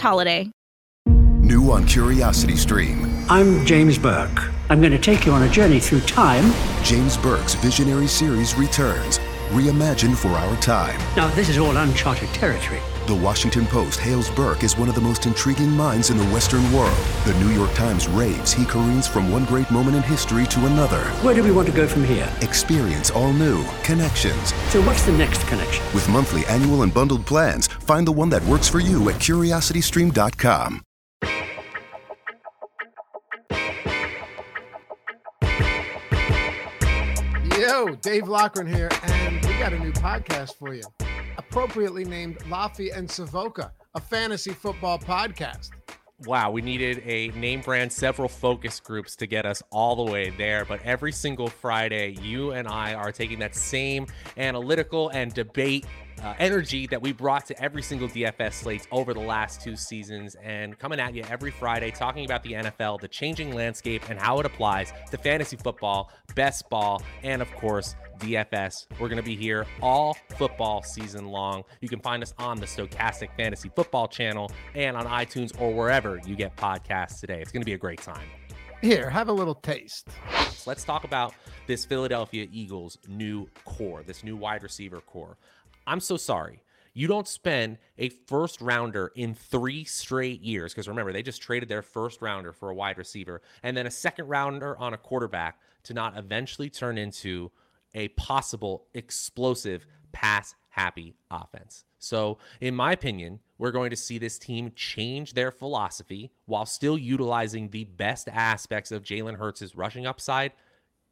holiday. New on Curiosity Stream. I'm James Burke. I'm going to take you on a journey through time. James Burke's visionary series returns, reimagined for our time. Now, this is all uncharted territory. The Washington Post hails Burke as one of the most intriguing minds in the Western world. The New York Times raves he careens from one great moment in history to another. Where do we want to go from here? Experience all new connections. So, what's the next connection? With monthly, annual, and bundled plans, find the one that works for you at curiositystream.com. Yo, Dave Loughran here, and we got a new podcast for you, appropriately named Loughy and Savoca, a fantasy football podcast. Wow, we needed a name brand, several focus groups to get us all the way there. But every single Friday, you and I are taking that same analytical and debate uh, energy that we brought to every single DFS slates over the last two seasons and coming at you every Friday talking about the NFL, the changing landscape, and how it applies to fantasy football, best ball, and of course, DFS. We're going to be here all football season long. You can find us on the Stochastic Fantasy Football channel and on iTunes or wherever you get podcasts today. It's going to be a great time. Here, have a little taste. Let's talk about this Philadelphia Eagles new core, this new wide receiver core. I'm so sorry. You don't spend a first rounder in three straight years, because remember, they just traded their first rounder for a wide receiver, and then a second rounder on a quarterback to not eventually turn into a possible explosive pass happy offense. So, in my opinion, we're going to see this team change their philosophy while still utilizing the best aspects of Jalen Hurts' rushing upside.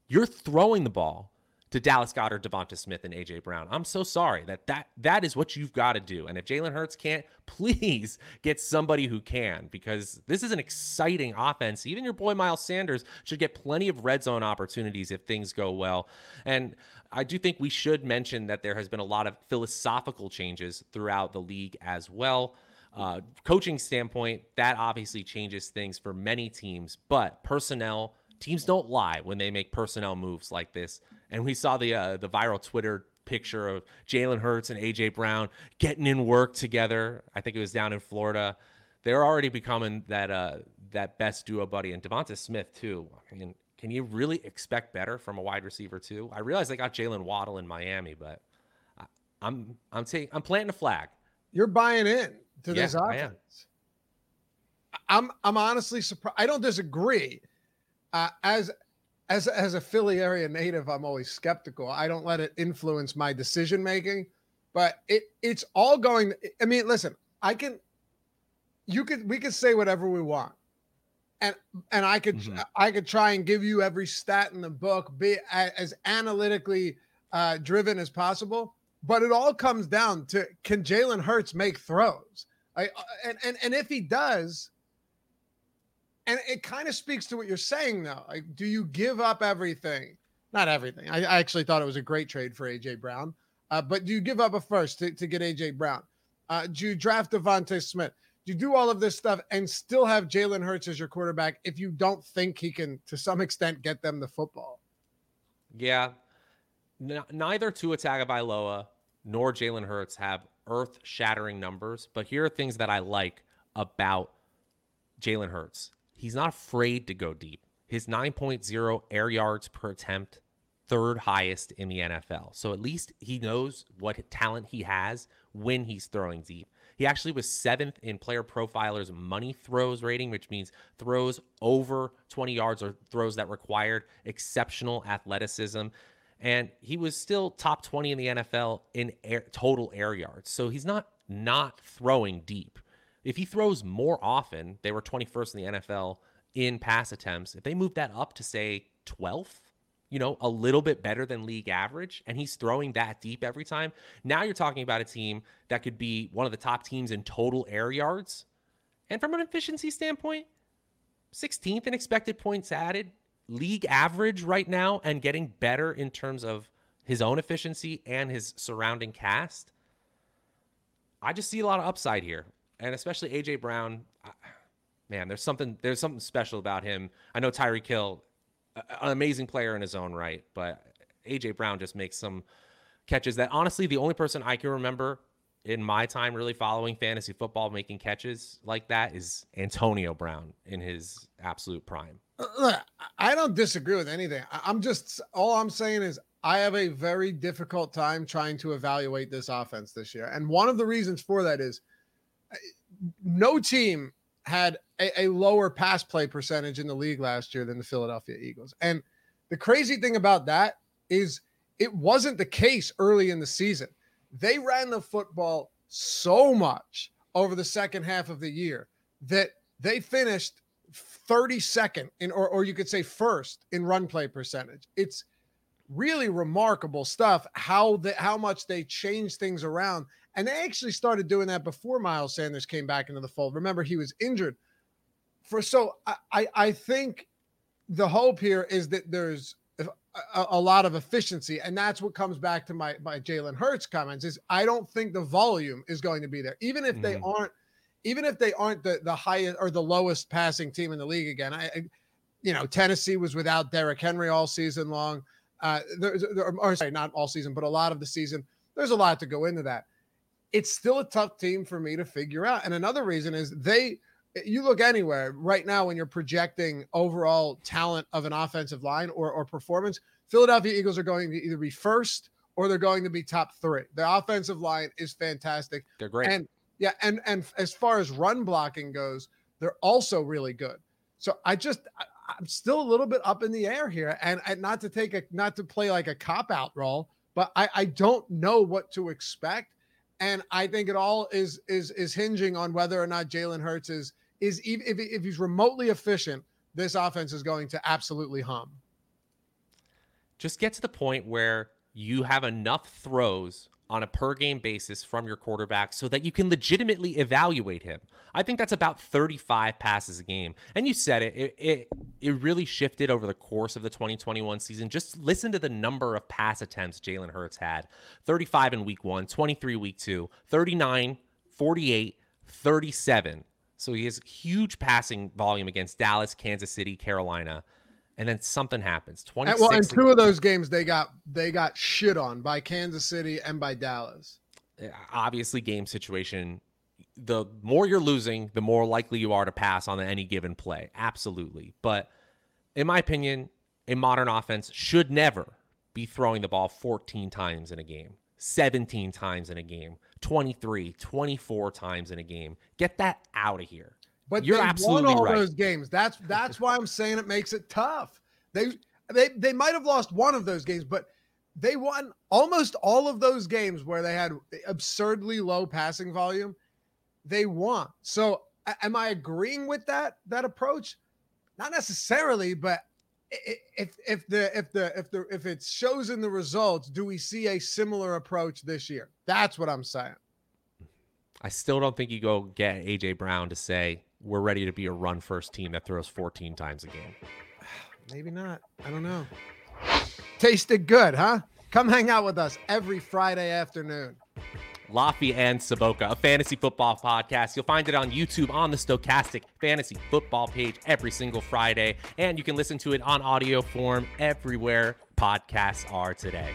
You're throwing the ball to Dallas Goedert, DeVonta Smith, and AJ Brown. I'm so sorry that that that is what you've got to do. And if Jalen Hurts can't, please get somebody who can, because this is an exciting offense. Even your boy Miles Sanders should get plenty of red zone opportunities if things go well. And I do think we should mention that there has been a lot of philosophical changes throughout the league as well. Uh, coaching standpoint, that obviously changes things for many teams, but personnel teams don't lie when they make personnel moves like this. And we saw the uh, the viral Twitter picture of Jalen Hurts and AJ Brown getting in work together. I think it was down in Florida. They're already becoming that uh, that best duo buddy, and DeVonta Smith too. I mean, can you really expect better from a wide receiver too? I realize they got Jaylen Waddle in Miami, but I, I'm I'm taking I'm planting a flag. You're buying in to yeah, this offense. I'm I'm honestly surprised. I don't disagree. Uh, as as as a Philly area native, I'm always skeptical. I don't let it influence my decision making, but it it's all going. I mean, listen, I can, you could, we could say whatever we want, and and I could mm-hmm. I could try and give you every stat in the book, be as analytically uh, driven as possible. But it all comes down to can Jalen Hurts make throws? I, uh, and and and if he does, and it kind of speaks to what you're saying, though. Like, do you give up everything? Not everything. I, I actually thought it was a great trade for AJ Brown. Uh, but do you give up a first to, to get AJ Brown? Uh, do you draft DeVonta Smith? Do you do all of this stuff and still have Jalen Hurts as your quarterback if you don't think he can, to some extent, get them the football? Yeah. N- neither Tua Tagovailoa nor Jalen Hurts have earth-shattering numbers, but here are things that I like about Jalen Hurts. He's not afraid to go deep. His 9.0 air yards per attempt, third highest in the NFL. So at least he knows what talent he has when he's throwing deep. He actually was seventh in Player Profiler's money throws rating, which means throws over 20 yards or throws that required exceptional athleticism. And he was still top 20 in the NFL in air, total air yards. So he's not not throwing deep. If he throws more often, they were 21st in the NFL in pass attempts. If they move that up to say 12th, you know, a little bit better than league average, and he's throwing that deep every time. Now you're talking about a team that could be one of the top teams in total air yards And from an efficiency standpoint, 16th in expected points added, league average right now, and getting better in terms of his own efficiency and his surrounding cast. I just see a lot of upside here, and especially AJ Brown. Man, there's something there's something special about him. I know Tyreek Hill, an amazing player in his own right, but AJ Brown just makes some catches that honestly the only person I can remember in my time really following fantasy football making catches like that is Antonio Brown in his absolute prime. Uh, I don't disagree with anything. I'm just all I'm saying is I have a very difficult time trying to evaluate this offense this year. And one of the reasons for that is no team had a, a, lower pass play percentage in the league last year than the Philadelphia Eagles. And the crazy thing about that is it wasn't the case early in the season. They ran the football so much over the second half of the year that they finished 32nd in or, or you could say first in run play percentage. It's really remarkable stuff how the how much they changed things around and they actually started doing that before miles sanders came back into the fold remember he was injured for so i i think the hope here is that there's a, a lot of efficiency and that's what comes back to my my jalen hurts comments is i don't think the volume is going to be there even if they mm-hmm. aren't even if they aren't the the highest or the lowest passing team in the league again i you know tennessee was without Derrick henry all season long uh, there's, there, or sorry, not all season, but a lot of the season. There's a lot to go into that. It's still a tough team for me to figure out. And another reason is they, you look anywhere right now when you're projecting overall talent of an offensive line or, or performance, Philadelphia Eagles are going to either be first or they're going to be top three. The offensive line is fantastic. They're great. And yeah, and and as far as run blocking goes, they're also really good. So I just I'm still a little bit up in the air here, and, and not to take a not to play like a cop out role, but I, I don't know what to expect, and I think it all is is is hinging on whether or not Jalen Hurts is is if if he's remotely efficient, this offense is going to absolutely hum. Just get to the point where you have enough throws on a per game basis from your quarterback so that you can legitimately evaluate him. I think that's about 35 passes a game. And you said it, it, it, it really shifted over the course of the 2021 season. Just listen to the number of pass attempts Jalen Hurts had 35 in week one, 23 week two, 39, 48, 37. So he has huge passing volume against Dallas, Kansas City, Carolina and then something happens. Twenty. Well, in two of those games, they got they got shit on by Kansas City and by Dallas. Eh, obviously, game situation. The more you're losing, the more likely you are to pass on any given play. Absolutely, but in my opinion, a modern offense should never be throwing the ball 14 times in a game, 17 times in a game, 23, 24 times in a game. Get that out of here. But you're absolutely won all right. those games. That's that's why I'm saying it makes it tough. They they they might have lost one of those games, but they won almost all of those games where they had absurdly low passing volume. They won. So am I agreeing with that that approach? Not necessarily, but if if the if the if the if it shows in the results, do we see a similar approach this year? That's what I'm saying. I still don't think you go get AJ Brown to say we're ready to be a run first team that throws 14 times a game. Maybe not. I don't know. Tasted good, huh? Come hang out with us every Friday afternoon. Loughy and Savoca, a fantasy football podcast. You'll find it on YouTube on the Stochastic Fantasy Football page every single Friday. And you can listen to it on audio form everywhere podcasts are today.